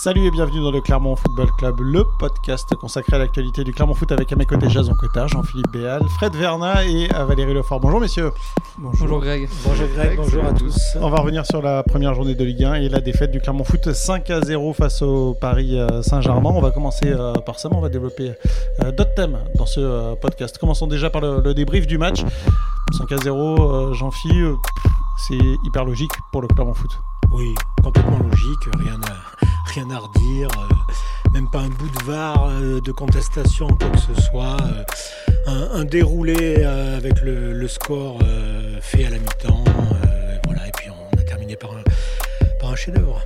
Salut et bienvenue dans le Clermont Football Club, le podcast consacré à l'actualité du Clermont Foot avec à mes côtés Jason Cotard, Jean-Philippe Béal, Fred Verna et Valérie Lefort. Bonjour messieurs. Bonjour, Greg. Bonjour Greg, bonjour à tous. On va revenir sur la première journée de Ligue 1 et la défaite du Clermont Foot 5 à 0 face au Paris euh, Saint-Germain. On va commencer euh, par ça, mais on va développer euh, d'autres thèmes dans ce podcast. Commençons déjà par le, débrief du match. 5 à 0, Jean-Philippe, c'est hyper logique pour le Clermont Foot. Oui, complètement logique, rien à rien euh, même pas un bout de var euh, de contestation, quoi que ce soit. Euh, un, déroulé avec le, score fait à la mi-temps. voilà, et puis on a terminé par un chef-d'œuvre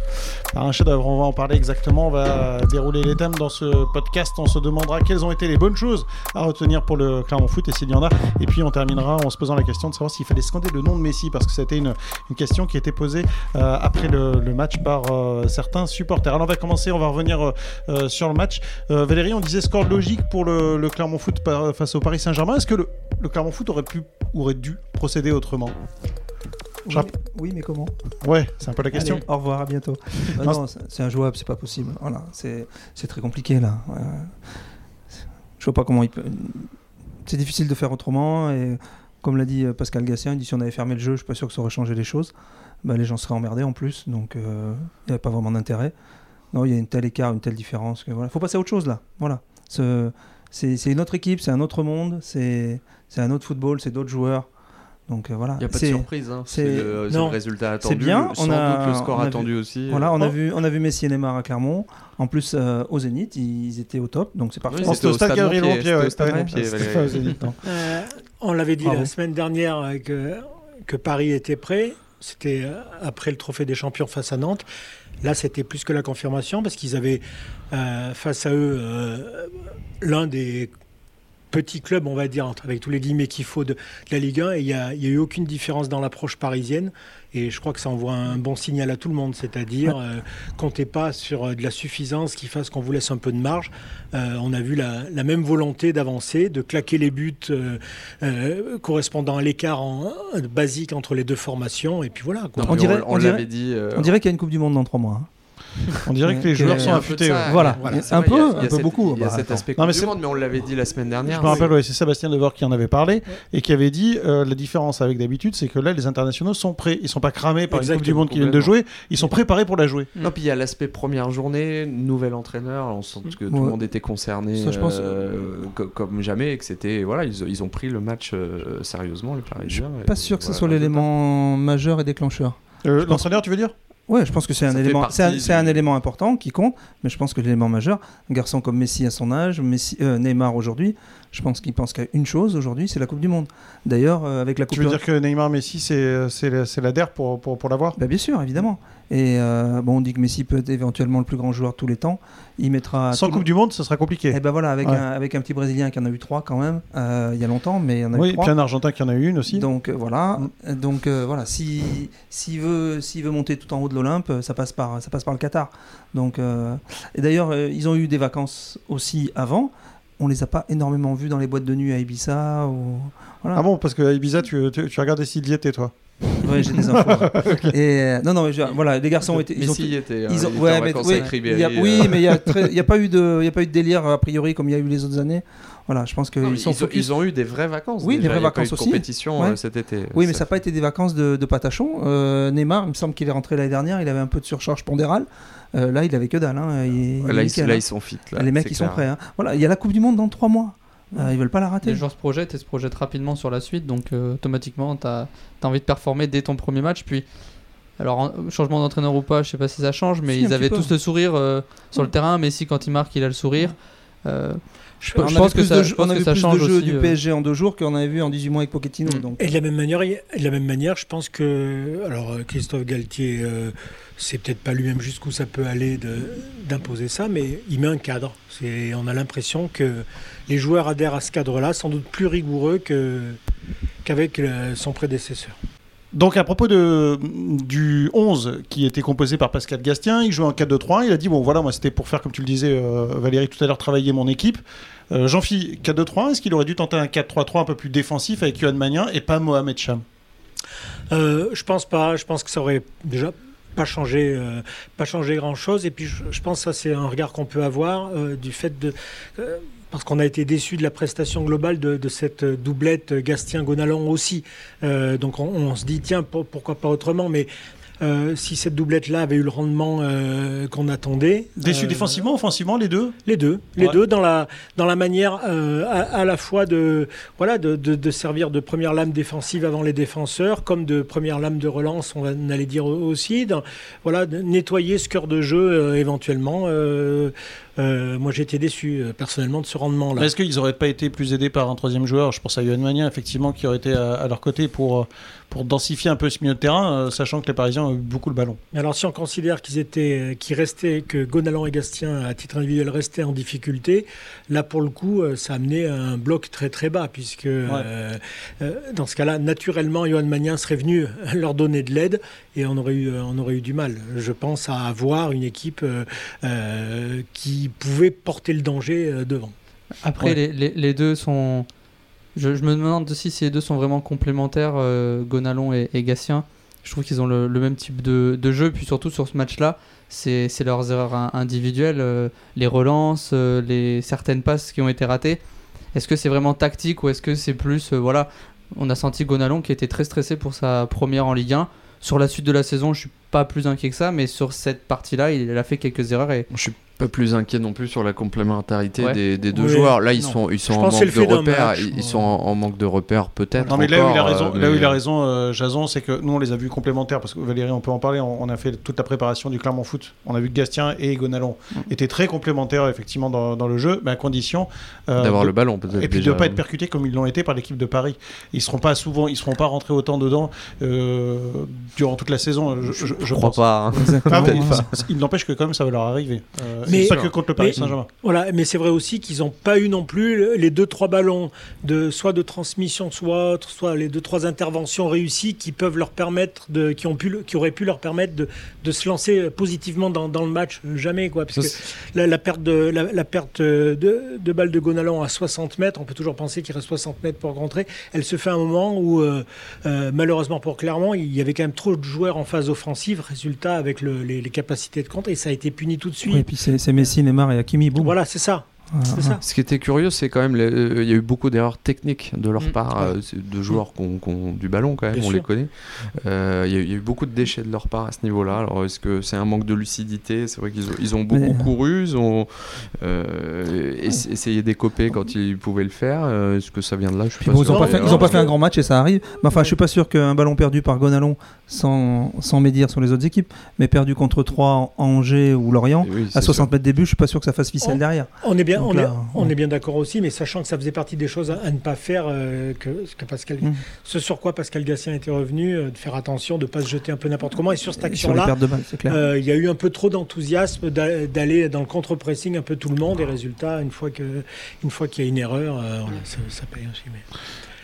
un chef-d'œuvre. On va en parler exactement. On va dérouler les thèmes dans ce podcast. On se demandera quelles ont été les bonnes choses à retenir pour le Clermont Foot et s'il y en a. Et puis on terminera en se posant la question de savoir s'il fallait scander le nom de Messi parce que c'était une, une question qui était posée euh, après le, match par euh, certains supporters. Alors on va commencer, on va revenir euh, sur le match. Valérie, on disait score logique pour le, Clermont Foot face au Paris Saint-Germain. Est-ce que le, le Clermont Foot aurait pu, aurait dû procéder autrement? Oui, mais comment Ouais, c'est un peu la question. au revoir, à bientôt. non, c'est injouable, c'est pas possible. Voilà, c'est très compliqué là. Je vois pas comment il peut. C'est difficile de faire autrement et comme l'a dit euh, Pascal Gassien, il dit si on avait fermé le jeu, je suis pas sûr que ça aurait changé les choses. Bah, les gens seraient emmerdés en plus, donc euh, il n'y avait pas vraiment d'intérêt. Non, il y a une telle écart, une telle différence que voilà, faut passer à autre chose là. Voilà, c'est une autre équipe, c'est un autre monde, c'est un autre football, c'est d'autres joueurs. Donc euh, voilà. Il n'y a pas de surprise. Hein. C'est le, résultat attendu. C'est bien. On a, doute le score attendu aussi. Voilà, on a vu, on a vu Messi et Neymar à Clermont. En plus, euh, au Zénith, ils étaient au top, donc c'est parfait. c'était au stade Gabriel On l'avait dit la semaine dernière euh, que, que Paris était prêt. C'était après le trophée des champions face à Nantes. Là, c'était plus que la confirmation parce qu'ils avaient face à eux l'un des petit club, on va dire, avec tous les guillemets qu'il faut de, la Ligue 1. Et il n'y a, eu aucune différence dans l'approche parisienne. Et je crois que ça envoie un bon signal à tout le monde, c'est-à-dire euh, comptez pas sur euh, de la suffisance qui fasse qu'on vous laisse un peu de marge. Euh, on a vu la, même volonté d'avancer, de claquer les buts correspondant à l'écart basique entre les deux formations. Et puis voilà. on, dirait, on, dirait, dit, on dirait qu'il y a une Coupe du Monde dans trois mois. Hein. On dirait que les joueurs sont affûtés. Voilà, un peu, un peu beaucoup. Il y a cet aspect non, mais, mais on l'avait dit la semaine dernière. Je me rappelle, c'est Sébastien Devor qui en avait parlé et qui avait dit euh, la différence avec d'habitude, c'est que là, les internationaux sont prêts. Ils sont pas cramés par une Coupe du Monde qui viennent de jouer. Ils sont préparés pour la jouer. Non, puis il y a l'aspect première journée, nouvel entraîneur. On sent que tout le monde était concerné euh, comme jamais et que c'était voilà, ils ont pris le match euh, sérieusement les Parisiens. Pas sûr que ce soit l'élément majeur et déclencheur. L'entraîneur, tu veux dire? Ouais, je pense que c'est un, élément, c'est un, élément important qui compte, mais je pense que l'élément majeur, un garçon comme Messi à son âge, Messi, euh, Neymar aujourd'hui, je pense qu'il pense qu'à une chose aujourd'hui, c'est la Coupe du Monde. D'ailleurs, euh, avec la Coupe Tu veux dire que Neymar, Messi, c'est, c'est, la DER pour, pour, pour l'avoir? Bah, Bien sûr, évidemment. Et euh, bon, on dit que Messi peut être éventuellement le plus grand joueur de tous les temps. Il mettra. Sans Coupe du Monde, ce sera compliqué. Et eh ben voilà, avec, un, avec un petit Brésilien qui en a eu trois quand même, euh, il y a longtemps, mais il y en a oui, eu trois. puis un Argentin qui en a eu une aussi. Donc euh, voilà, mm. donc voilà, s'il si, veut, s'il veut monter tout en haut de l'Olympe, ça passe par, ça passe par le Qatar. Donc et d'ailleurs, ils ont eu des vacances aussi avant. On les a pas énormément vus dans les boîtes de nuit à Ibiza. Ou... Voilà. Ah bon, parce que à Ibiza, tu, tu, tu regardais s'il y était, toi Ouais, j'ai des infos. Et euh, non, non, voilà, les garçons étaient. Ils ont, y était. Ils ont, ouais, mais, oui, oui, mais il n'y a, a, pas eu de, il y a pas eu de délire a priori comme il y a eu les autres années. Voilà, je pense qu'ils ils, sont ils, ont eu des vraies vacances. Oui, des vraies vacances pas eu aussi. compétition euh, cet été. Oui, mais ça n'a pas été des vacances de, de patachon. Euh, Neymar, il me semble qu'il est rentré l'année dernière, il avait un peu de surcharge pondérale. là, il avait que dalle. Hein. Il, là, ils, là, ils sont fit. Là, les mecs, ils sont prêts. Hein. Voilà, il y a la Coupe du Monde dans trois mois. Euh, ils veulent pas la rater. Les joueurs se projettent et se projettent rapidement sur la suite, donc euh, automatiquement, tu as, envie de performer dès ton premier match. Puis, alors, changement d'entraîneur ou pas, je sais pas si ça change, mais ils avaient tous le sourire euh, sur le terrain. Messi, quand il marque, il a le sourire. Je, pense que ça, on a vu plus de jeux du PSG en deux jours qu'on avait vu en 18 mois avec Pochettino. Mm. Donc. Et de la même manière, de la même manière, je pense que alors Christophe Galtier c'est peut-être pas lui-même jusqu'où ça peut aller d'imposer ça, mais il met un cadre. On a l'impression que les joueurs adhèrent à ce cadre-là, sans doute plus rigoureux qu'avec son prédécesseur. Donc à propos de, du 11 qui était composé par Pascal Gastien, il jouait en 4-2-3, il a dit bon voilà moi c'était pour faire comme tu le disais euh, Valérie tout à l'heure travailler mon équipe. Euh, Jean-Philippe 4-2-3, est-ce qu'il aurait dû tenter un 4-3-3 un peu plus défensif avec Yohan Magnin et pas Mohamed Cham? Euh, Je pense pas, je pense que ça aurait déjà pas changé, pas changé grand chose. Et puis je, pense que ça c'est un regard qu'on peut avoir du fait de parce qu'on a été déçu de la prestation globale de, cette doublette Gastien-Gonalon aussi. donc on, se dit, tiens, pourquoi pas autrement Mais euh, si cette doublette-là avait eu le rendement euh, qu'on attendait. Déçu euh, défensivement, offensivement, les deux? Les deux, les deux dans la, dans la manière à, la fois de, voilà, de, de, servir de première lame défensive avant les défenseurs, comme de première lame de relance, on, allait dire aussi, dans, voilà, nettoyer ce cœur de jeu éventuellement. Moi, j'ai été déçu personnellement de ce rendement-là. Est-ce qu'ils n'auraient pas été plus aidés par un troisième joueur? Je pense à Yohan Mania, effectivement, qui aurait été à leur côté pour pour densifier un peu ce milieu de terrain, euh, sachant que les Parisiens ont eu beaucoup le ballon. Alors si on considère qu'ils étaient, qu'ils restaient, que Gonalan et Gastien à titre individuel restaient en difficulté, là pour le coup, euh, ça a amené un bloc très très bas, puisque euh, dans ce cas-là, naturellement, Johan Magnin serait venu leur donner de l'aide et on aurait eu, on aurait eu du mal. Je pense à avoir une équipe qui pouvait porter le danger devant. Après, les, les deux sont je, me demande aussi si les deux sont vraiment complémentaires, euh, Gonalon et, Gatien. Je trouve qu'ils ont le, même type de, jeu, puis surtout sur ce match-là, c'est leurs erreurs individuelles, euh, les relances, euh, les certaines passes qui ont été ratées. Est-ce que c'est vraiment tactique ou est-ce que c'est plus, voilà, on a senti Gonalon qui était très stressé pour sa première en Ligue 1. Sur la suite de la saison, je suis pas plus inquiet que ça, mais sur cette partie-là, il a fait quelques erreurs et je suis pas plus inquiet non plus sur la complémentarité des, deux joueurs. Là, ils sont, ils sont en manque de repères. ils sont en, manque de repères, peut-être. Non, mais là où il a raison, là où il a raison euh, Jason, c'est que nous, on les a vus complémentaires. Parce que Valérie, on peut en parler. On, a fait toute la préparation du Clermont Foot. On a vu que Gastien et Gonalon mm. étaient très complémentaires, effectivement, dans, le jeu, mais à condition. Euh, D'avoir le ballon, peut-être. Et puis de ne pas être percutés comme ils l'ont été par l'équipe de Paris. Ils seront pas souvent, ils seront pas rentrés autant dedans euh, durant toute la saison. Je, je, crois pas. Hein. Ah, il n'empêche que, quand même, ça va leur arriver. Mais, pas que contre le Paris voilà, mais c'est vrai aussi qu'ils n'ont pas eu non plus les deux trois ballons de soit de transmission, soit soit les deux trois interventions réussies qui peuvent leur permettre de, qui ont pu, qui auraient pu leur permettre de, de se lancer positivement dans, dans, le match. Jamais quoi, parce que la, perte de la, perte de, de balle de Gonalon à 60 mètres, on peut toujours penser qu'il reste 60 mètres pour rentrer. Elle se fait à un moment où euh, euh, malheureusement pour Clermont, il y avait quand même trop de joueurs en phase offensive. Résultat avec les, capacités de contre et ça a été puni tout de suite. et puis c'est Messi, Neymar et voilà, c'est ça. Ce qui était curieux, c'est quand même, euh, il y a eu beaucoup d'erreurs techniques de leur mm. part, euh, de joueurs qui ont, du ballon quand même, on les connaît. Euh, il, y a, eu beaucoup de déchets de leur part à ce niveau-là. Alors est-ce que c'est un manque de lucidité? C'est vrai qu'ils ont, ils ont beaucoup couru, ils ont essayé d'écoper quand ils pouvaient le faire. est-ce que ça vient de là? Je Ils n'ont pas, fait, pas fait un grand match et ça arrive. Mais enfin, je suis pas sûr qu'un ballon perdu par Gonalon, sans, sans médire sur les autres équipes, mais perdu contre 3 Angers ou Lorient, à 60 mètres début, je suis pas sûr que ça fasse ficelle derrière. On est bien on, est, bien d'accord aussi, mais sachant que ça faisait partie des choses à, ne pas faire, euh, que, que, Pascal, mm. ce sur quoi Pascal Gatien était revenu, euh, de faire attention, de ne pas se jeter un peu n'importe comment. Et sur cette action-là, euh, il y a eu un peu trop d'enthousiasme d'aller dans le contre-pressing un peu tout le monde, et résultat, une fois qu'il y a une erreur, ça, paye aussi. Mais...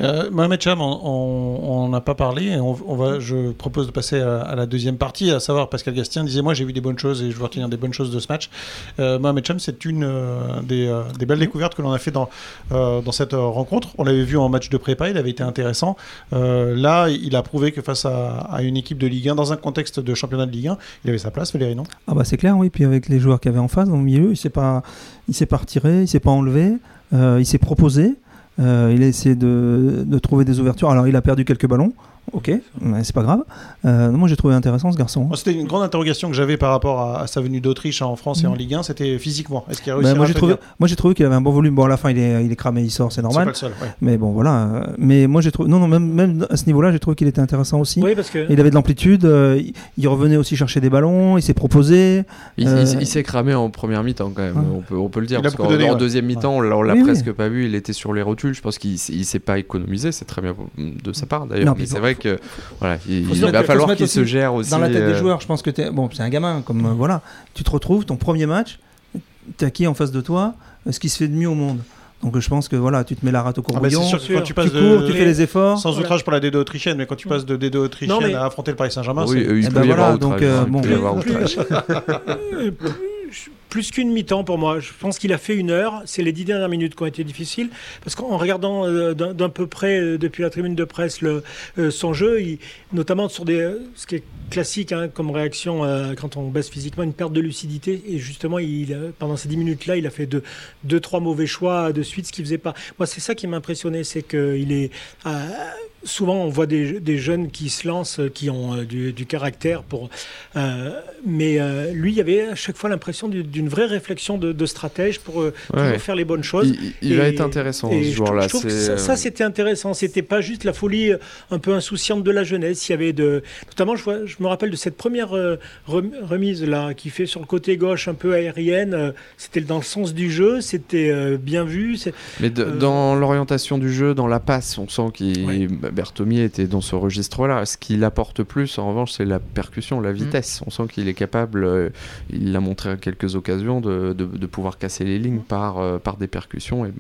Euh, Mohamed Cham, on n'a pas parlé. On, va, je propose de passer à, la deuxième partie, à savoir Pascal Gastien disait Moi, j'ai vu des bonnes choses et je veux retenir des bonnes choses de ce match. Euh, Mohamed Cham, c'est une euh, euh, des, belles découvertes que l'on a fait dans, dans cette rencontre. On l'avait vu en match de prépa, il avait été intéressant. là, il a prouvé que face à, une équipe de Ligue 1, dans un contexte de championnat de Ligue 1, il avait sa place, Valérie, non? Ah, bah c'est clair, oui. Puis avec les joueurs qu'il avait en face, au milieu, il ne s'est pas, pas retiré, il s'est pas enlevé, il s'est proposé. Euh, il a essayé de, de, trouver des ouvertures. Alors, il a perdu quelques ballons. Ok, c'est pas grave. Euh, moi, j'ai trouvé intéressant ce garçon. C'était une grande interrogation que j'avais par rapport à, sa venue d'Autriche en France et en mm. Ligue 1. C'était physiquement. Est-ce qu'il a réussi ben, moi, j'ai trouvé, moi, j'ai trouvé qu'il avait un bon volume. Bon, à la fin, il est, il est cramé, il sort, c'est normal. Pas le seul, Mais bon, voilà. Mais moi, j'ai trouvé. Non, non, même, même à ce niveau-là, j'ai trouvé qu'il était intéressant aussi. Oui, parce que... Il avait de l'amplitude. Euh, il revenait aussi chercher des ballons. Il s'est proposé. Il, euh, s'est cramé en première mi-temps quand même. On, peut, on peut le dire. Parce qu'en deuxième mi-temps, on l'a presque pas vu. Il était sur les rotules. Je pense qu'il s'est pas économisé. C'est très bien de sa part d'ailleurs. Mais c'est vrai que voilà, il, va falloir qu'il se gère aussi. Dans la tête des euh, joueurs, je pense que es, bon, c'est un gamin, comme euh, voilà, tu te retrouves, ton premier match, tu as qui en face de toi euh, Ce qui se fait de mieux au monde. Donc je pense que voilà, tu te mets la rate au ah bah, courbillon, quand tu, passes cours, tu fais les efforts. Sans outrage pour la D2 autrichienne, mais quand tu passes de D2 autrichienne à affronter le Paris Saint-Germain, oui, il eh ben voilà, donc bon. plus qu'une mi-temps pour moi. Je pense qu'il a fait une heure. C'est les dix dernières minutes qui ont été difficiles. Parce qu'en regardant euh, d'un peu près, euh, depuis la tribune de presse, euh, son jeu, notamment sur des, ce qui est classique hein, comme réaction quand on baisse physiquement, une perte de lucidité. Et justement, pendant ces dix minutes-là, il a fait deux, trois mauvais choix de suite, ce qu'il faisait pas. Moi, c'est ça qui m'a impressionné, c'est qu'il est souvent on voit des, des, jeunes qui se lancent, qui ont euh, du, du, caractère pour. Euh, mais euh, lui, il y avait à chaque fois l'impression d'une vraie réflexion de, de stratège pour faire les bonnes choses. Il, va être intéressant ce joueur-là. Ça, ça c'était intéressant. C'était pas juste la folie un peu insouciante de la jeunesse. Il y avait de, notamment, je, vois, je me rappelle de cette première remise là qui fait sur le côté gauche un peu aérienne. C'était dans le sens du jeu. C'était bien vu. Mais dans l'orientation du jeu, dans la passe, on sent qu'il Berthomier était dans ce registre-là. Ce qu'il apporte plus, en revanche, c'est la percussion, la mm. vitesse. On sent qu'il est capable, euh, il l'a montré à quelques occasions, de, de, pouvoir casser les lignes par, euh, par des percussions et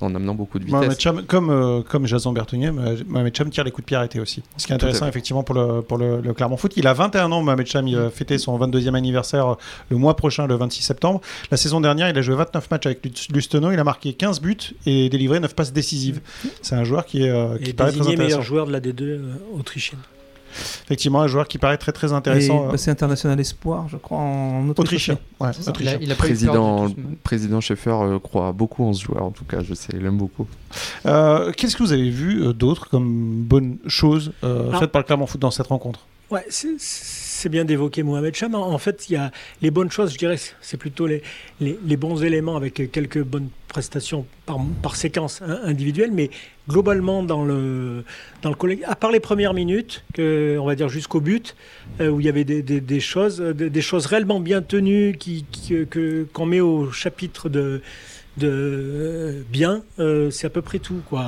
en, amenant beaucoup de vitesse. comme, euh, comme Jason Berthomier, Mohamed Cham tire les coups de pied arrêtés aussi. Ce qui est intéressant, effectivement, pour le, pour le, Clermont Foot. Il a 21 ans, Mohamed Cham, il va fêter son 22e anniversaire le mois prochain, le 26 septembre. La saison dernière, il a joué 29 matchs avec Lustenau, il a marqué 15 buts et délivré 9 passes décisives. C'est un joueur qui, est, qui paraît très intéressant joueur de la D2 euh, autrichienne. Effectivement, un joueur qui paraît très très intéressant. C'est international espoir, je crois, en Autrichien. Ouais, Il, a, président, président Schaeffer euh, croit beaucoup en ce joueur, en tout cas, je sais, il l'aime beaucoup. Euh, qu'est-ce que vous avez vu d'autre comme bonne chose faite par le Clermont Foot dans cette rencontre? Ouais, c'est bien d'évoquer Mohamed Cham. En fait, il y a les bonnes choses, je dirais, c'est plutôt les, les, bons éléments avec quelques bonnes prestations par, par séquence individuelle, mais globalement dans le, dans le collègue, à part les premières minutes, que, on va dire jusqu'au but, euh, où il y avait des, choses, des, choses réellement bien tenues qui, que, qu'on met au chapitre de de euh, bien, euh, c'est à peu près tout quoi.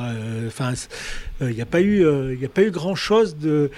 Enfin, il n'y a pas eu, il a pas eu grand chose de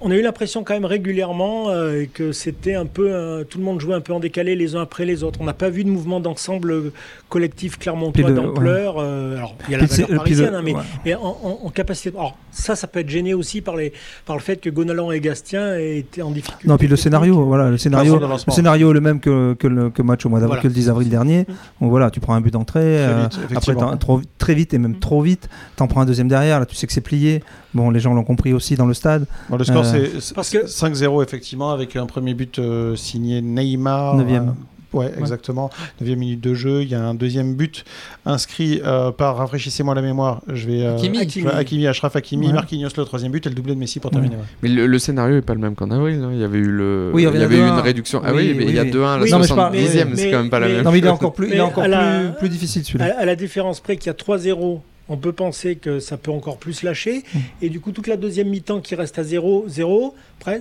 on a eu l'impression quand même régulièrement euh, que c'était un peu tout le monde jouait un peu en décalé les uns après les autres. On n'a pas vu de mouvement d'ensemble collectif clermontois d'ampleur. Euh, alors il y a la valeur parisienne, hein, mais, en, capacité. Alors ça, ça peut être gêné aussi par les par le fait que Gonalan et Gastien étaient en difficulté. Non, puis le scénario, voilà, le scénario, le scénario est le même que, que le que match au mois d'avril, que le 10 avril dernier. Mm. Donc voilà, tu prends un but d'entrée, euh, après trop, très vite et même mm. trop vite, t'en prends un deuxième derrière. Là, tu sais que c'est plié. Bon, les gens l'ont compris aussi dans le stade. le score, euh, c'est 5-0, effectivement, avec un premier but euh, signé Neymar. 9 Ouais, exactement. 9 minute de jeu. Il y a un deuxième but inscrit euh, par, rafraîchissez-moi la mémoire, je vais. Hakimi. Hakimi, Ashraf Hakimi, Marquinhos le troisième but et le doublé de Messi pour terminer. Mais le, scénario n'est pas le même qu'en avril. Il y avait eu, le... il y avait, eu une réduction. Ah oui, mais il y a 2-1 la 70e, c'est quand même pas la même. Non, mais il est encore plus, il est encore plus, plus difficile celui-là. À la différence près qu'il y a 3-0 on peut penser que ça peut encore plus lâcher. Mmh. Et du coup, toute la deuxième mi-temps qui reste à 0-0,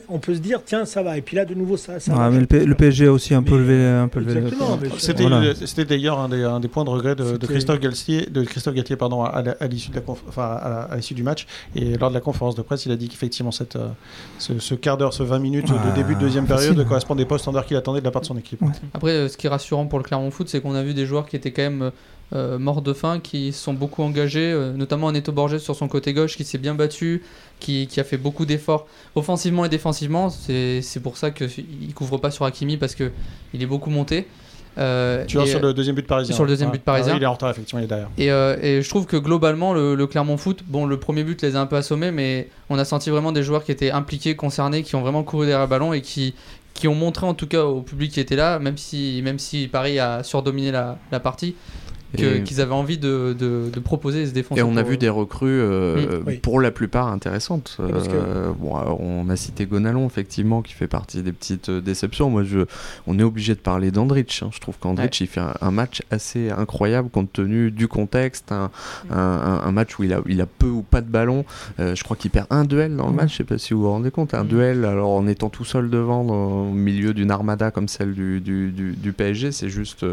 on peut se dire, tiens, ça va. Et puis là, de nouveau, ça, ça va. le, PSG a aussi un peu levé, un peu levé C'était d'ailleurs un, des, points de regret de, Christophe Galtier, de Christophe Galtier pardon, à, l'issue enfin, du match. Et lors de la conférence de presse, il a dit qu'effectivement, euh, ce, quart d'heure, ce 20 minutes de début de deuxième période ne correspondait pas au standard qu'il attendait de la part de son équipe. Après, euh, ce qui est rassurant pour le Clermont Foot, c'est qu'on a vu des joueurs qui étaient quand même euh, morts de faim, qui sont beaucoup engagés, euh, notamment Neto Borges sur son côté gauche, qui s'est bien battu, qui, qui, a fait beaucoup d'efforts offensivement et défensivement. C'est pour ça qu'il ne couvre pas sur Hakimi parce qu'il est beaucoup monté. Euh, tu vois sur le deuxième but parisien. Sur le deuxième but parisien. Ah il est en retard, effectivement, il est derrière. Et, euh, et je trouve que globalement, le, Clermont Foot, bon, le premier but les a un peu assommés, mais on a senti vraiment des joueurs qui étaient impliqués, concernés, qui ont vraiment couru derrière le ballon et qui, qui ont montré en tout cas au public qui était là, même si, même si Paris a surdominé la, la partie, qu'ils avaient envie de, de, proposer ce défenseur. Et on a vu des recrues euh, mm. pour la plupart intéressantes. Euh, bon, on a cité Gonalon, effectivement, qui fait partie des petites euh, déceptions. Moi, je, on est obligé de parler d'Andrich. Hein. Je trouve qu'Andrich, il fait un, match assez incroyable compte tenu du contexte. Un, un, match où il a, il a peu ou pas de ballon. je crois qu'il perd un duel dans le match. Je sais pas si vous vous rendez compte. Un mm. duel, alors en étant tout seul devant, au milieu d'une armada comme celle du, du, du, du PSG, c'est juste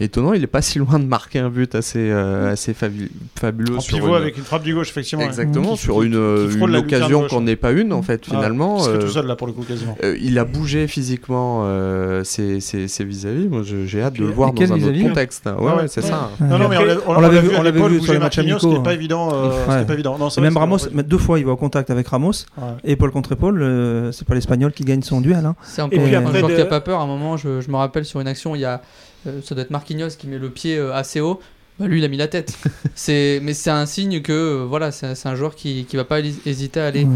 étonnant. Il est pas si loin de marquer un but assez, assez fabuleux. En pivot avec une frappe du gauche, effectivement. Exactement, sur une, une occasion qu'on n'est pas une, en fait, finalement. il tout seul, là, pour le coup, quasiment. il a bougé physiquement ses vis-à-vis. Moi, j'ai hâte de le voir dans un autre contexte. Ouais, ouais, c'est ça. Non, non, mais on l'avait vu, on l'avait vu sur les matchs amicaux. C'était pas évident. pas évident. Même Ramos, deux fois, il va au contact avec Ramos. Épaule contre épaule, c'est pas l'Espagnol qui gagne son duel. Hein. C'est encore un joueur qui a pas peur. À un moment, je me rappelle sur une action, il y a ça doit être Marquinhos qui met le pied assez haut. Bah, lui, il a mis la tête. c'est, mais c'est un signe que euh, voilà, c'est, un joueur qui ne va pas hésiter à aller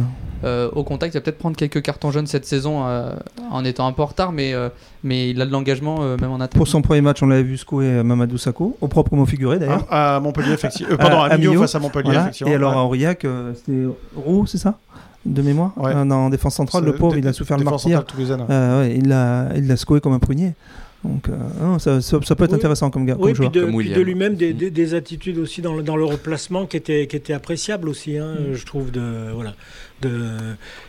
euh, au contact. Il va peut-être prendre quelques cartons jaunes cette saison euh, en étant un peu en retard, mais, mais il a de l'engagement même en attaque. Pour son premier match, on l'avait vu secouer Mamadou Sakho, au propre mot figuré d'ailleurs. À, Montpellier, effectivement. pardon, à, Millau, face à Montpellier, effectivement. Et alors à Aurillac, c'était Roux, c'est ça de mémoire en défense centrale, le pauvre, il a souffert le martyr. ouais, il l'a il l'a secoué comme un prunier. Donc euh, ça, ça, peut être intéressant comme, gars, oui, comme puis De, lui-même, des, des, attitudes aussi dans le, dans le replacement qui étaient, qui étaient appréciables aussi, hein, mm. je trouve. De, voilà, de,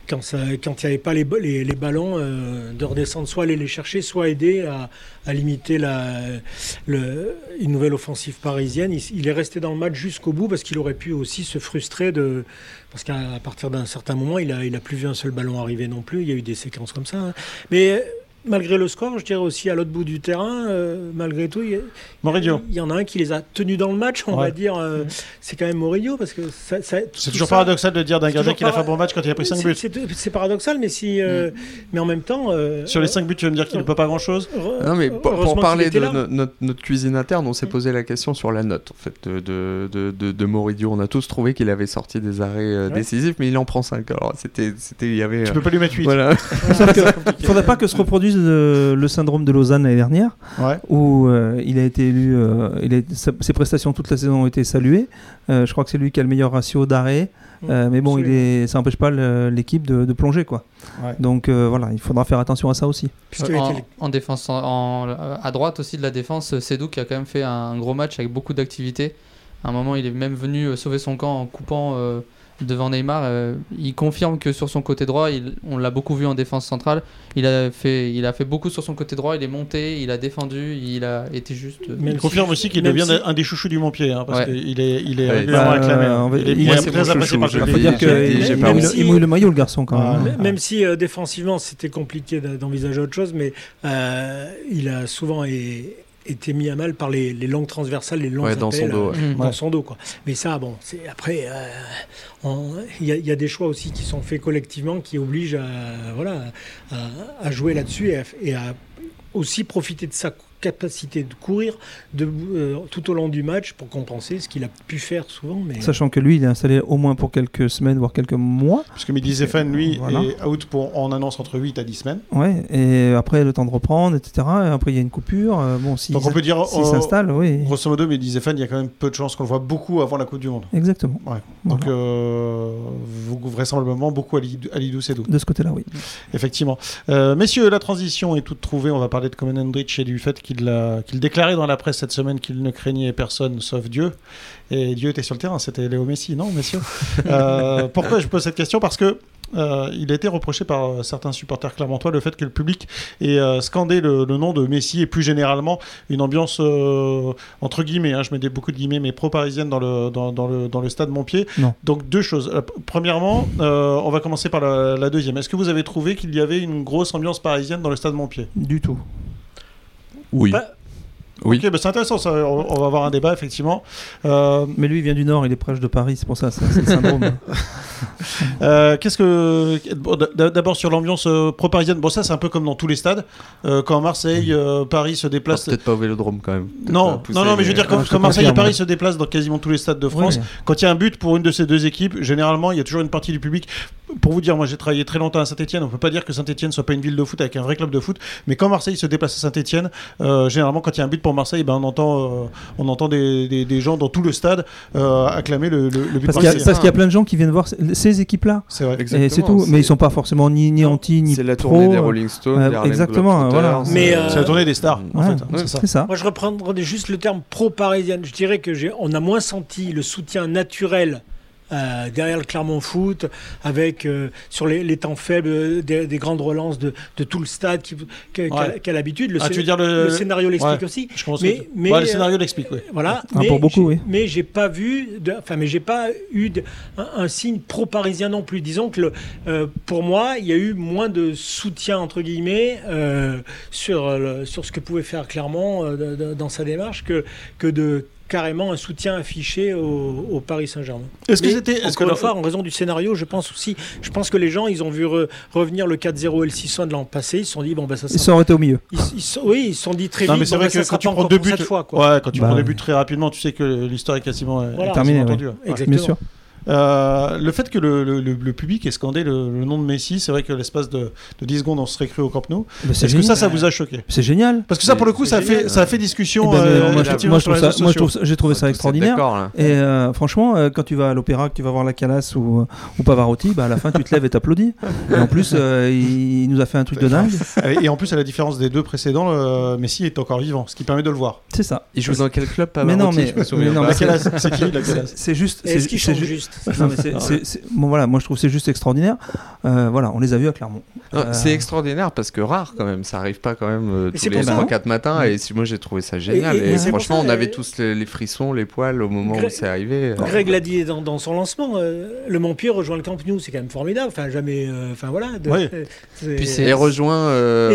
quand il quand n'y avait pas les, les, les ballons, euh, de redescendre, soit aller les chercher, soit aider à, à limiter la, le, une nouvelle offensive parisienne. Il, est resté dans le match jusqu'au bout parce qu'il aurait pu aussi se frustrer de. Parce qu'à partir d'un certain moment, il n'a il a plus vu un seul ballon arriver non plus. Il y a eu des séquences comme ça. Hein. Mais malgré le score, je dirais aussi à l'autre bout du terrain, euh, malgré tout, il y, en a un qui les a tenus dans le match, on va dire. Euh, c'est quand même Morillo parce que c'est toujours paradoxal de dire d'un gardien qu'il a fait un bon match quand il a pris 5 buts. C'est paradoxal, mais si, euh, mm. mais en même temps. Sur les 5 buts, tu veux me dire qu'il ne peut pas grand chose Non, mais pour, parler de notre, cuisine interne, on s'est posé la question sur la note en fait de de, de, Morillo. On a tous trouvé qu'il avait sorti des arrêts décisifs, mais il en prend 5. Alors c'était, c'était, il y avait. Tu peux pas lui mettre 8. Voilà. il faudrait pas que se reproduise le syndrome de Lausanne l'année dernière, où euh, il a été élu, euh, il ses prestations toute la saison ont été saluées. Euh, je crois que c'est lui qui a le meilleur ratio d'arrêt. Mm. mais bon, il est, ça n'empêche pas l'équipe de, plonger. Quoi. Donc voilà, il faudra faire attention à ça aussi. En, défense, en, à droite aussi de la défense, Sedou qui a quand même fait un gros match avec beaucoup d'activité. À un moment, il est même venu sauver son camp en coupant devant Neymar. Euh, il confirme que sur son côté droit, on l'a beaucoup vu en défense centrale. Il a, fait, il a fait beaucoup sur son côté droit. Il est monté, il a défendu, il a été juste. Euh, il confirme aussi qu'il devient un des chouchous du Montpied, hein, parce qu'il est, il est régulièrement acclamé. Hein. il, est, très apprécié par le dire qu'il mouille le maillot, le garçon, quand même. Même si euh, défensivement c'était compliqué d'envisager autre chose, mais il a souvent été mis à mal par les, longues transversales, les longues dans son dos. dans son dos quoi. Mais ça, bon, c'est après, il y, a des choix aussi qui sont faits collectivement qui obligent à, voilà, à, jouer là-dessus et, à aussi profiter de sa capacité de courir de, euh, tout au long du match pour compenser ce qu'il a pu faire souvent. Mais... Sachant que lui, il est installé au moins pour quelques semaines, voire quelques mois. Parce que Midi Zéphane, lui, est out pour, en annonce entre 8 à 10 semaines. Ouais, et après, le temps de reprendre, etc. Et après, il y a une coupure. Euh, bon, si Donc on peut dire, s'il s'installe, oui. Grosso modo, Midi Zéphane, il y a quand même peu de chances qu'on le voit beaucoup avant la Coupe du Monde. Exactement. Ouais. Donc, euh, vraisemblablement, beaucoup à Lidou Sedou. De ce côté-là, oui. Effectivement. messieurs, la transition est toute trouvée. On va parler de Common Hendrich et du fait qu'il qu'il déclarait dans la presse cette semaine qu'il ne craignait personne sauf Dieu. Et Dieu était sur le terrain, c'était Léo Messi, non, messieurs? Euh, Pourquoi je pose cette question? Parce que euh, il a été reproché par certains supporters clermontois le fait que le public ait euh, scandé le, nom de Messi et plus généralement une ambiance entre guillemets, hein, je mets des, beaucoup de guillemets, mais pro-parisienne dans le, dans, le, dans le stade Montpied. Donc deux choses. premièrement, on va commencer par la, la deuxième. Est-ce que vous avez trouvé qu'il y avait une grosse ambiance parisienne dans le stade Montpied? Du tout. Oui. Oui. Ok, bah, c'est intéressant, ça. On, va avoir un débat, effectivement. Euh, Mais lui, il vient du Nord, il est proche de Paris, c'est pour ça, c'est le syndrome. euh, Qu'est-ce que. D'abord, sur l'ambiance euh, pro-parisienne, bon, ça, c'est un peu comme dans tous les stades. Euh, quand Marseille, Paris se déplacent. Peut-être pas au vélodrome, quand même. Non, non, non, mais je veux dire, quand, Marseille et Paris se déplacent dans quasiment tous les stades de France, quand il y a un but pour une de ces deux équipes, généralement, il y a toujours une partie du public. Pour vous dire, moi, j'ai travaillé très longtemps à Saint-Etienne. On peut pas dire que Saint-Etienne soit pas une ville de foot avec un vrai club de foot. Mais quand Marseille se déplace à Saint-Etienne, généralement, quand il y a un but pour Marseille, ben, on entend euh, on entend des, des, gens dans tout le stade euh, acclamer le, le, but. Parce qu'il y, a plein de gens qui viennent voir ces équipes-là. C'est vrai. Et c'est tout. Mais ils sont pas forcément ni, ni anti ni C'est la tournée des Rolling Stones. exactement. Voilà. Mais c'est la tournée des stars. En fait. C'est ça. Moi, je reprendrais juste le terme pro-parisienne. Je dirais que on a moins senti le soutien naturel euh, derrière le Clermont Foot, avec euh, sur les, temps faibles des, grandes relances de, tout le stade qui, a, l'habitude. Le, ah, le... scénario l'explique aussi. Je pense mais, mais le scénario l'explique, oui. Voilà. Ah, mais pour beaucoup, oui. Mais j'ai pas vu, enfin, mais j'ai pas eu un, signe pro-parisien non plus. Disons que le, pour moi, il y a eu moins de soutien entre guillemets sur sur ce que pouvait faire Clermont dans sa démarche que que de carrément un soutien affiché au, Paris Saint-Germain. Est-ce que c'était encore une fois en raison du scénario, je pense aussi, je pense que les gens ils ont vu revenir le 4-0 et le 6-1 de l'an passé, ils se sont dit bon ben ça. Ils sont arrêtés au milieu. Ils, oui, ils se sont dit très vite. mais c'est vrai que quand tu prends deux buts, fois, quoi. Ouais, quand tu prends deux buts très rapidement, tu sais que l'histoire est quasiment terminée. Exactement. Bien sûr. Euh, le fait que le, le, public ait scandé le, nom de Messi, c'est vrai que l'espace de, de, 10 secondes, on serait cru au Camp Nou. Est-ce que ça, ça vous a choqué? C'est génial. Parce que ça, pour le coup, ça a, fait, ça a fait discussion. Eh ben, euh, moi, je j'ai trouvé ça extraordinaire. Et euh, franchement, quand tu vas à l'opéra, que tu vas voir la Calas ou, ou Pavarotti, bah, à la fin, tu te lèves et t'applaudis. Et en plus, il, nous a fait un truc de dingue. Et en plus, à la différence des deux précédents, Messi est encore vivant, ce qui permet de le voir. C'est ça. Il joue dans quel club Pavarotti? Mais non, mais, c'est qui la C'est juste. C'est juste? Bon, voilà, moi je trouve c'est juste extraordinaire. Euh, voilà, on les a vus à Clermont. Euh, c'est extraordinaire parce que rare quand même, ça arrive pas quand même euh, tous les 3-4 matins. Et moi j'ai trouvé ça génial. Et, franchement, on avait tous les, frissons, les poils au moment où c'est arrivé. Greg l'a dit dans, son lancement, le Montpied rejoint le Camp Nou, c'est quand même formidable. Enfin, jamais. Enfin voilà. et rejoint,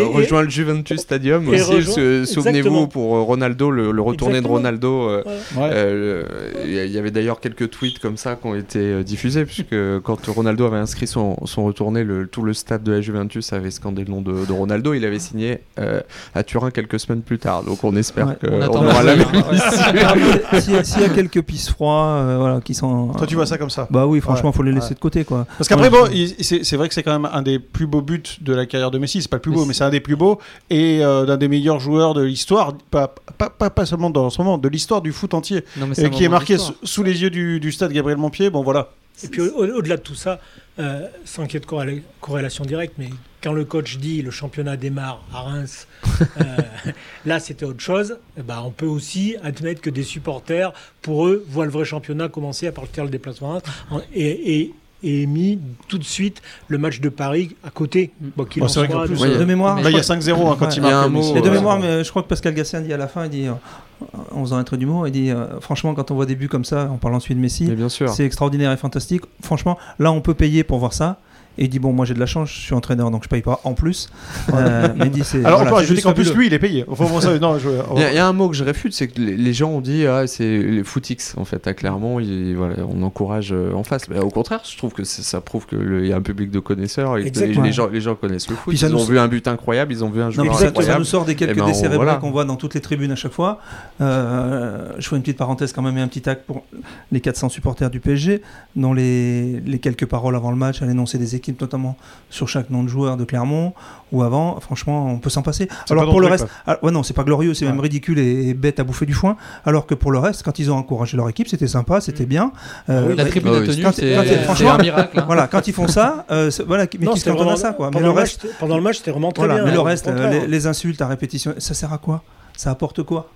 rejoint le Juventus Stadium aussi. Souvenez-vous pour Ronaldo, le, retourné de Ronaldo. Il y avait d'ailleurs quelques tweets comme ça qui ont été diffusés, puisque quand Ronaldo avait inscrit son, son retourné, le, tout le stade de la Juventus avait scandé le nom de, Ronaldo. Il avait signé euh, à Turin quelques semaines plus tard. Donc on espère qu'on aura la même S'il y a quelques pistes froids euh, voilà, qui sont. Toi, tu vois ça comme ça Bah oui, franchement, il faut les laisser de côté. Quoi. Parce qu'après, bon, c'est vrai que c'est quand même un des plus beaux buts de la carrière de Messi. C'est pas le plus beau, mais c'est un des plus beaux et euh, d'un des meilleurs joueurs de l'histoire. Pas, pas, pas, seulement dans ce moment, de l'histoire du foot entier. qui est marqué sous les yeux du, du stade Gabriel Montpied. Bon, voilà. Et puis au-delà de tout ça, euh, sans qu'il y ait de corrélation directe, mais quand le coach dit le championnat démarre à Reims, euh, là c'était autre chose. Eh ben, on peut aussi admettre que des supporters, pour eux, voient le vrai championnat commencer à partir le déplacement et, et, et mis tout de suite le match de Paris à côté. Bon, c'est vrai qu'en plus, de mémoire, là il y a 5-0 hein, quand il marque. un mot, de mémoire, mais je crois que Pascal Gassin dit à la fin, il dit en faisant un trait d'humour, il dit euh, franchement, quand on voit des buts comme ça, en parlant ensuite de Messi, c'est extraordinaire et fantastique. Franchement, là, on peut payer pour voir ça. Et il dit bon moi j'ai de la chance, je suis entraîneur donc je paye pas en plus. Euh, mais dit, Alors voilà, je dis qu'en plus lui il est payé. il, y a, un mot que je réfute, c'est que les, gens ont dit ah, c'est les footix en fait à Clermont, voilà, on encourage euh, en face. Mais au contraire, je trouve que ça prouve qu'il y a un public de connaisseurs et les, gens, les gens connaissent le foot. ils ont vu un but incroyable, ils ont vu un joueur incroyable. Ça nous sort des quelques eh ben, décès qu'on voit dans toutes les tribunes à chaque fois. Euh, je fais une petite parenthèse quand même et un petit acte pour les 400 supporters du PSG, dont les, les quelques paroles avant le match à l'énoncé des équipes notamment sur chaque nom de joueur de Clermont ou avant. Franchement, on peut s'en passer. Alors pour le reste, ah, ouais, non, c'est pas glorieux, c'est même ridicule et, bête à bouffer du foin. Alors que pour le reste, quand ils ont encouragé leur équipe, c'était sympa, c'était bien. Euh, la tribune a tenu, c'est un miracle. Hein. Voilà, quand ils font ça, euh, voilà, mais qui se à ça, quoi. Pendant, le, reste, pendant le match, c'était vraiment très bien. Mais le reste, euh, les insultes à répétition, ça sert à quoi? Ça apporte quoi?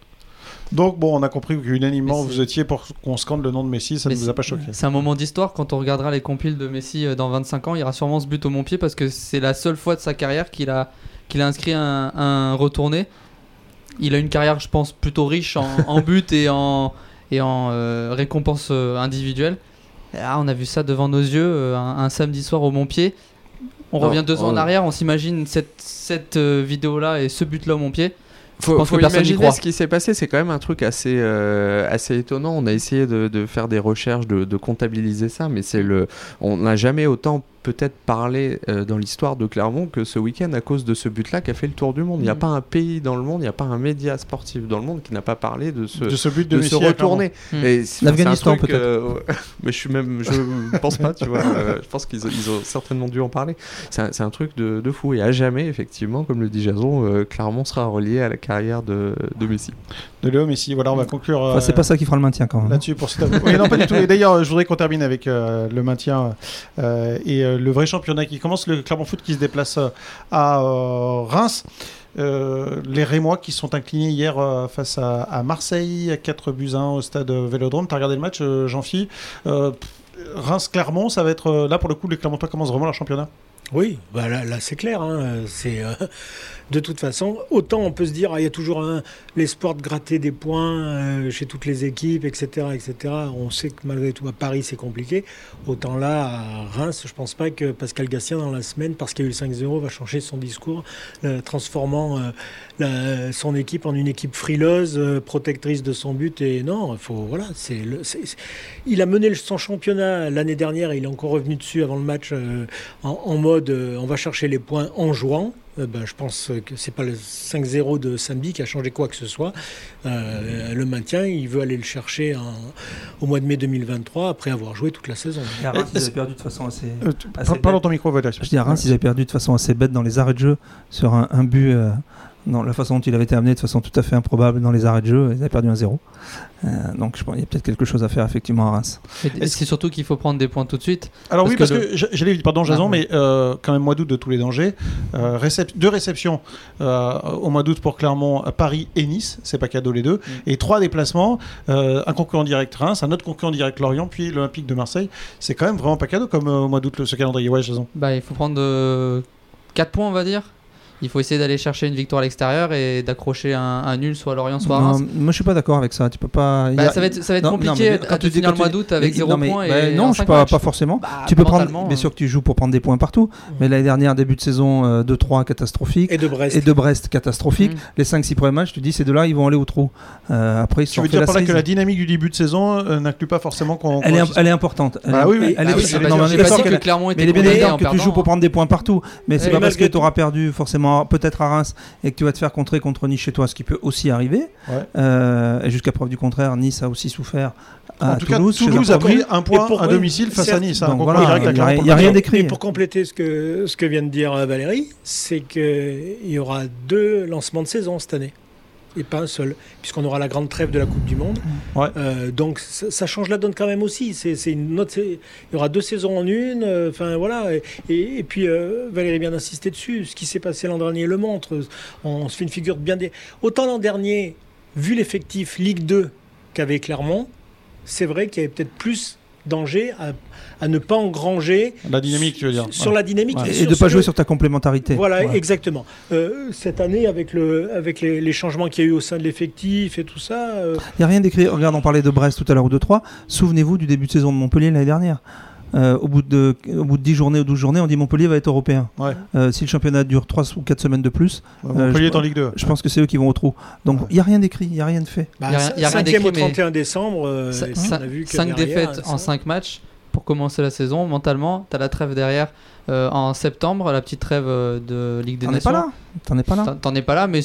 Donc bon, on a compris qu'unanimement vous étiez pour qu'on scande le nom de Messi, ça ne vous a pas choqué. C'est un moment d'histoire quand on regardera les compiles de Messi euh, dans 25 ans, il y aura sûrement ce but au Montpied parce que c'est la seule fois de sa carrière qu'il a, qu'il a inscrit un, retourné. Il a une carrière, je pense, plutôt riche en, en but et en, et en euh, récompenses euh, individuelles. Ah, on a vu ça devant nos yeux un, samedi soir au Montpied. On revient deux ans en arrière, on s'imagine cette, cette vidéo-là et ce but-là au Montpied faut, faut imaginer ce qui s'est passé, c'est quand même un truc assez, euh, assez étonnant. On a essayé de, de faire des recherches, de, de comptabiliser ça, mais c'est le, on n'a jamais autant peut-être parler euh, dans l'histoire de Clermont que ce week-end à cause de ce but-là qui a fait le tour du monde. Il n'y a mm. pas un pays dans le monde, il n'y a pas un média sportif dans le monde qui n'a pas parlé de ce, de ce but de, se retourner. Mm. L'Afghanistan peut-être. Euh, mais je suis même, je pense pas, tu vois. Euh, je pense qu'ils ont certainement dû en parler. C'est un, truc de, de, fou et à jamais, effectivement, comme le dit Jason, Clermont sera relié à la carrière de, de Messi. De Léo Messi. Voilà, on va conclure. Enfin, c'est pas ça qui fera le maintien quand même. Là-dessus pour non, pas du tout. Et d'ailleurs, je voudrais qu'on termine avec le maintien et le vrai championnat qui commence, le Clermont Foot qui se déplace euh, à euh, Reims. Euh, les Rémois qui sont inclinés hier face à, Marseille à 4 buts 1 au stade Vélodrome. T'as regardé le match, Jean-Phi? Reims-Clermont, ça va être là pour le coup, les Clermontois commencent vraiment leur championnat oui, bah là, c'est clair. Hein, c'est de toute façon, autant on peut se dire, ah, il y a toujours l'espoir de gratter des points euh, chez toutes les équipes, etc., etc. On sait que malgré tout à Paris c'est compliqué. Autant là à Reims, je pense pas que Pascal Gastien dans la semaine, parce qu'il y a eu le 5-0, va changer son discours, euh, transformant euh, son équipe en une équipe frileuse, protectrice de son but. Et non, il a mené son championnat l'année dernière. Et il est encore revenu dessus avant le match en, mode, on va chercher les points en jouant. Euh, ben, je pense que c'est pas le 5-0 de samedi qui a changé quoi que ce soit. Euh, le maintien, il veut aller le chercher au mois de mai 2023 après avoir joué toute la saison. À Reims, ils avaient perdu de façon assez. Euh, dans ton micro, Je dis à Reims, ils avaient perdu de façon assez bête dans les arrêts de jeu sur un, but. Non, la façon dont il avait été amené de façon tout à fait improbable dans les arrêts de jeu, ils avaient perdu un 0. Euh, donc je pense qu'il y a peut-être quelque chose à faire effectivement à Reims. C'est surtout qu'il faut prendre des points tout de suite. Alors oui, parce que, j'allais pardon Jason, ah, mais euh, quand même mois d'août de tous les dangers. Euh, deux réceptions au mois d'août pour Clermont, Paris et Nice, c'est pas cadeau les deux, mm. et trois déplacements, un concurrent direct Reims, un autre concurrent direct Lorient, puis l'Olympique de Marseille. C'est quand même vraiment pas cadeau comme au mois d'août ce calendrier. Ouais, Jason. Bah il faut prendre 4 points on va dire il faut essayer d'aller chercher une victoire à l'extérieur et d'accrocher un, nul, soit à Lorient, soit à Reims. moi, je suis pas d'accord avec ça. Tu peux pas. Bah, ça va être, ça va être compliqué à te finir le mois d'août avec 0 points. Bah, non, je pas, pas forcément. Bah, tu peux prendre. Bien euh. sûr que tu joues pour prendre des points partout. Mais l'année dernière, début de saison, 2-3 euh, catastrophique. Et de Brest. Et de Brest catastrophique. Mm. Les 5-6 premiers matchs, tu dis, ces deux-là, ils vont aller au trou. Euh, après, tu veux dire par là que la dynamique du début de saison n'inclut pas forcément qu'on. Elle est importante. Oui. Elle est que Clermont était bien évident que tu joues pour prendre des points partout. Mais c'est pas parce que tu auras perdu forcément peut-être à Reims et que tu vas te faire contrer contre Nice chez toi, ce qui peut aussi arriver. Euh, et jusqu'à preuve du contraire, Nice a aussi souffert. À en tout Toulouse, cas, Toulouse a pris un point à domicile face à Nice. Hein. il n'y a, rien d'écrit. Et pour compléter ce que, ce que vient de dire Valérie, c'est qu'il y aura deux lancements de saison cette année et pas un seul, puisqu'on aura la grande trêve de la Coupe du Monde. Euh, donc ça, change la donne quand même aussi. C'est une autre, il y aura deux saisons en une. Euh, enfin voilà. Et, puis euh, Valérie bien insisté dessus. Ce qui s'est passé l'an dernier le montre. On, se fait une figure bien des. Autant l'an dernier, vu l'effectif Ligue 2 qu'avait Clermont, c'est vrai qu'il y avait peut-être plus danger à, à, ne pas engranger. La dynamique, tu veux dire. Sur la dynamique. Et, de ne pas jouer sur ta complémentarité. Voilà, exactement. Euh, cette année, avec, le, avec les, changements qu'il y a eu au sein de l'effectif et tout ça. Euh, Il n'y a rien d'écrit. Regarde, on parlait de Brest tout à l'heure ou de 3. Souvenez-vous du début de saison de Montpellier l'année dernière. Euh, au, bout de, au bout de 10 journées ou 12 journées, on dit Montpellier va être européen. Euh, si le championnat dure 3 ou 4 semaines de plus, Montpellier est en Ligue 2. Je pense que c'est eux qui vont au trou. Donc il n'y a rien d'écrit, il n'y a rien de fait. Bah, y a, au 31 décembre, 5 défaites en 5 matchs pour commencer la saison. Mentalement, tu as la trêve derrière euh, en septembre, la petite trêve euh, de Ligue des Nations. T'en es pas là? T'en es pas là, mais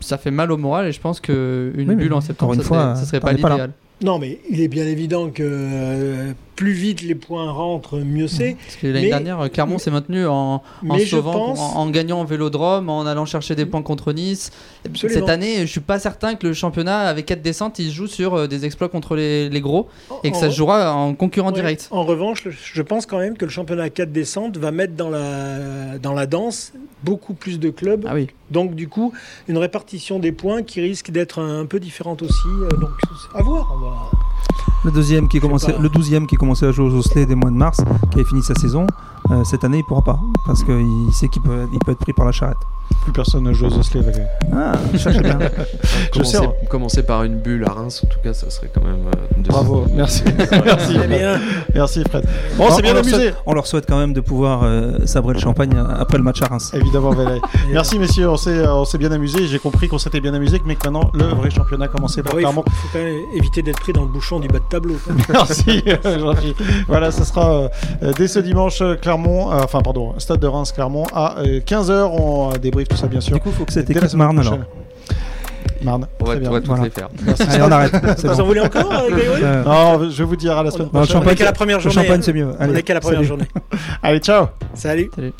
ça fait mal au moral et je pense qu'une bulle en septembre, ça, serait, ça serait pas l'idéal. Non, mais il est bien évident que euh, plus vite les points rentrent, mieux c'est. Parce que l'année dernière, Clermont s'est maintenu en, en sauvant, en, gagnant en vélodrome, en allant chercher des points contre Nice. Cette année, je suis pas certain que le championnat avec 4 descentes, il se joue sur euh, des exploits contre les, gros et que ça se jouera en concurrent direct. En revanche, je pense quand même que le championnat à 4 descentes va mettre dans la, dans la danse beaucoup plus de clubs. Ah oui. Donc du coup, une répartition des points qui risque d'être un, peu différente aussi. Euh, donc à voir. Le deuxième qui commençait, le douzième qui commençait à jouer aux Osselets des mois de mars, qui avait fini sa saison, euh, cette année il pourra pas parce qu'il sait qu'il peut, il peut être pris par la charrette. Plus personne ne joue aux Osselets. Ah, cherche bien. commencer, commencer, par une bulle à Reims, en tout cas, ça serait quand même. Euh, Bravo, merci. merci. merci Fred. Bon, c'est bien amusé. on leur souhaite quand même de pouvoir euh, sabrer le champagne après le match à Reims. Évidemment, Valérie. merci messieurs, on s'est, on s'est bien amusé. J'ai compris qu'on s'était bien amusé, mais que maintenant le vrai championnat commençait bah Il faut, faut, quand même éviter d'être pris dans le bouchon du bas de tableau. merci, Voilà, ce sera dès ce dimanche, euh, enfin pardon, Stade de Reims Clermont à 15h. Euh, on débrief tout ça bien sûr. Du coup, il faut que cette équipe Marne alors. Marne. On va, toutes les faire. Allez, on arrête. Vous en voulez encore euh, Non, je vais vous dire à la semaine prochaine. on est qu'à la première journée. champagne, c'est mieux. on est qu'à la première journée. Allez, ciao. Salut. Salut.